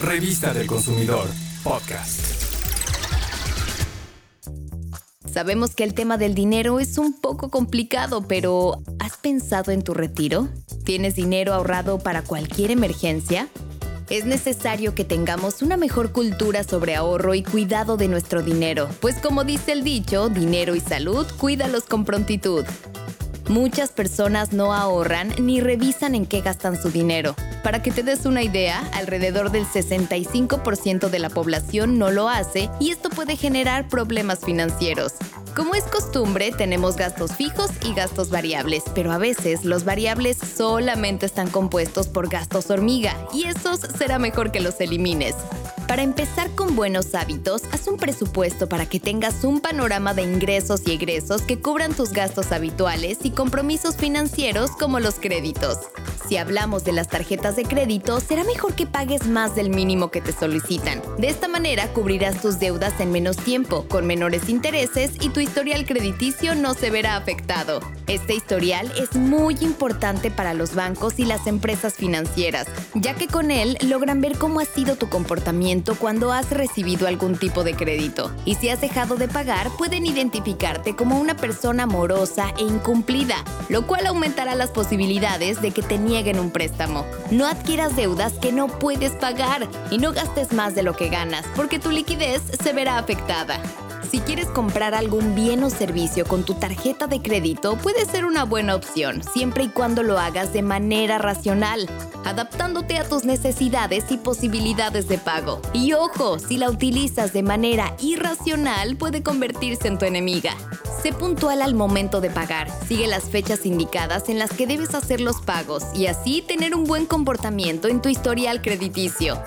Revista del Consumidor, podcast. Sabemos que el tema del dinero es un poco complicado, pero ¿has pensado en tu retiro? ¿Tienes dinero ahorrado para cualquier emergencia? Es necesario que tengamos una mejor cultura sobre ahorro y cuidado de nuestro dinero, pues como dice el dicho, dinero y salud, cuídalos con prontitud. Muchas personas no ahorran ni revisan en qué gastan su dinero. Para que te des una idea, alrededor del 65% de la población no lo hace y esto puede generar problemas financieros. Como es costumbre, tenemos gastos fijos y gastos variables, pero a veces los variables solamente están compuestos por gastos hormiga y esos será mejor que los elimines. Para empezar con buenos hábitos, haz un presupuesto para que tengas un panorama de ingresos y egresos que cubran tus gastos habituales y compromisos financieros como los créditos. Si hablamos de las tarjetas de crédito, será mejor que pagues más del mínimo que te solicitan. De esta manera cubrirás tus deudas en menos tiempo, con menores intereses y tu historial crediticio no se verá afectado. Este historial es muy importante para los bancos y las empresas financieras, ya que con él logran ver cómo ha sido tu comportamiento cuando has recibido algún tipo de crédito. Y si has dejado de pagar, pueden identificarte como una persona morosa e incumplida, lo cual aumentará las posibilidades de que te nieguen un préstamo. No adquieras deudas que no puedes pagar y no gastes más de lo que ganas, porque tu liquidez se verá afectada. Si quieres comprar algún bien o servicio con tu tarjeta de crédito, puede ser una buena opción, siempre y cuando lo hagas de manera racional, adaptándote a tus necesidades y posibilidades de pago. Y ojo, si la utilizas de manera irracional, puede convertirse en tu enemiga. Sé puntual al momento de pagar, sigue las fechas indicadas en las que debes hacer los pagos y así tener un buen comportamiento en tu historial crediticio.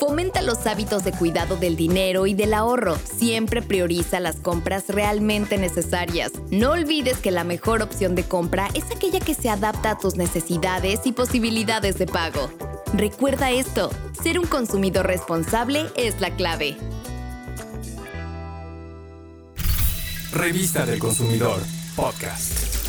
Fomenta los hábitos de cuidado del dinero y del ahorro. Siempre prioriza las compras realmente necesarias. No olvides que la mejor opción de compra es aquella que se adapta a tus necesidades y posibilidades de pago. Recuerda esto, ser un consumidor responsable es la clave. Revista del Consumidor, podcast.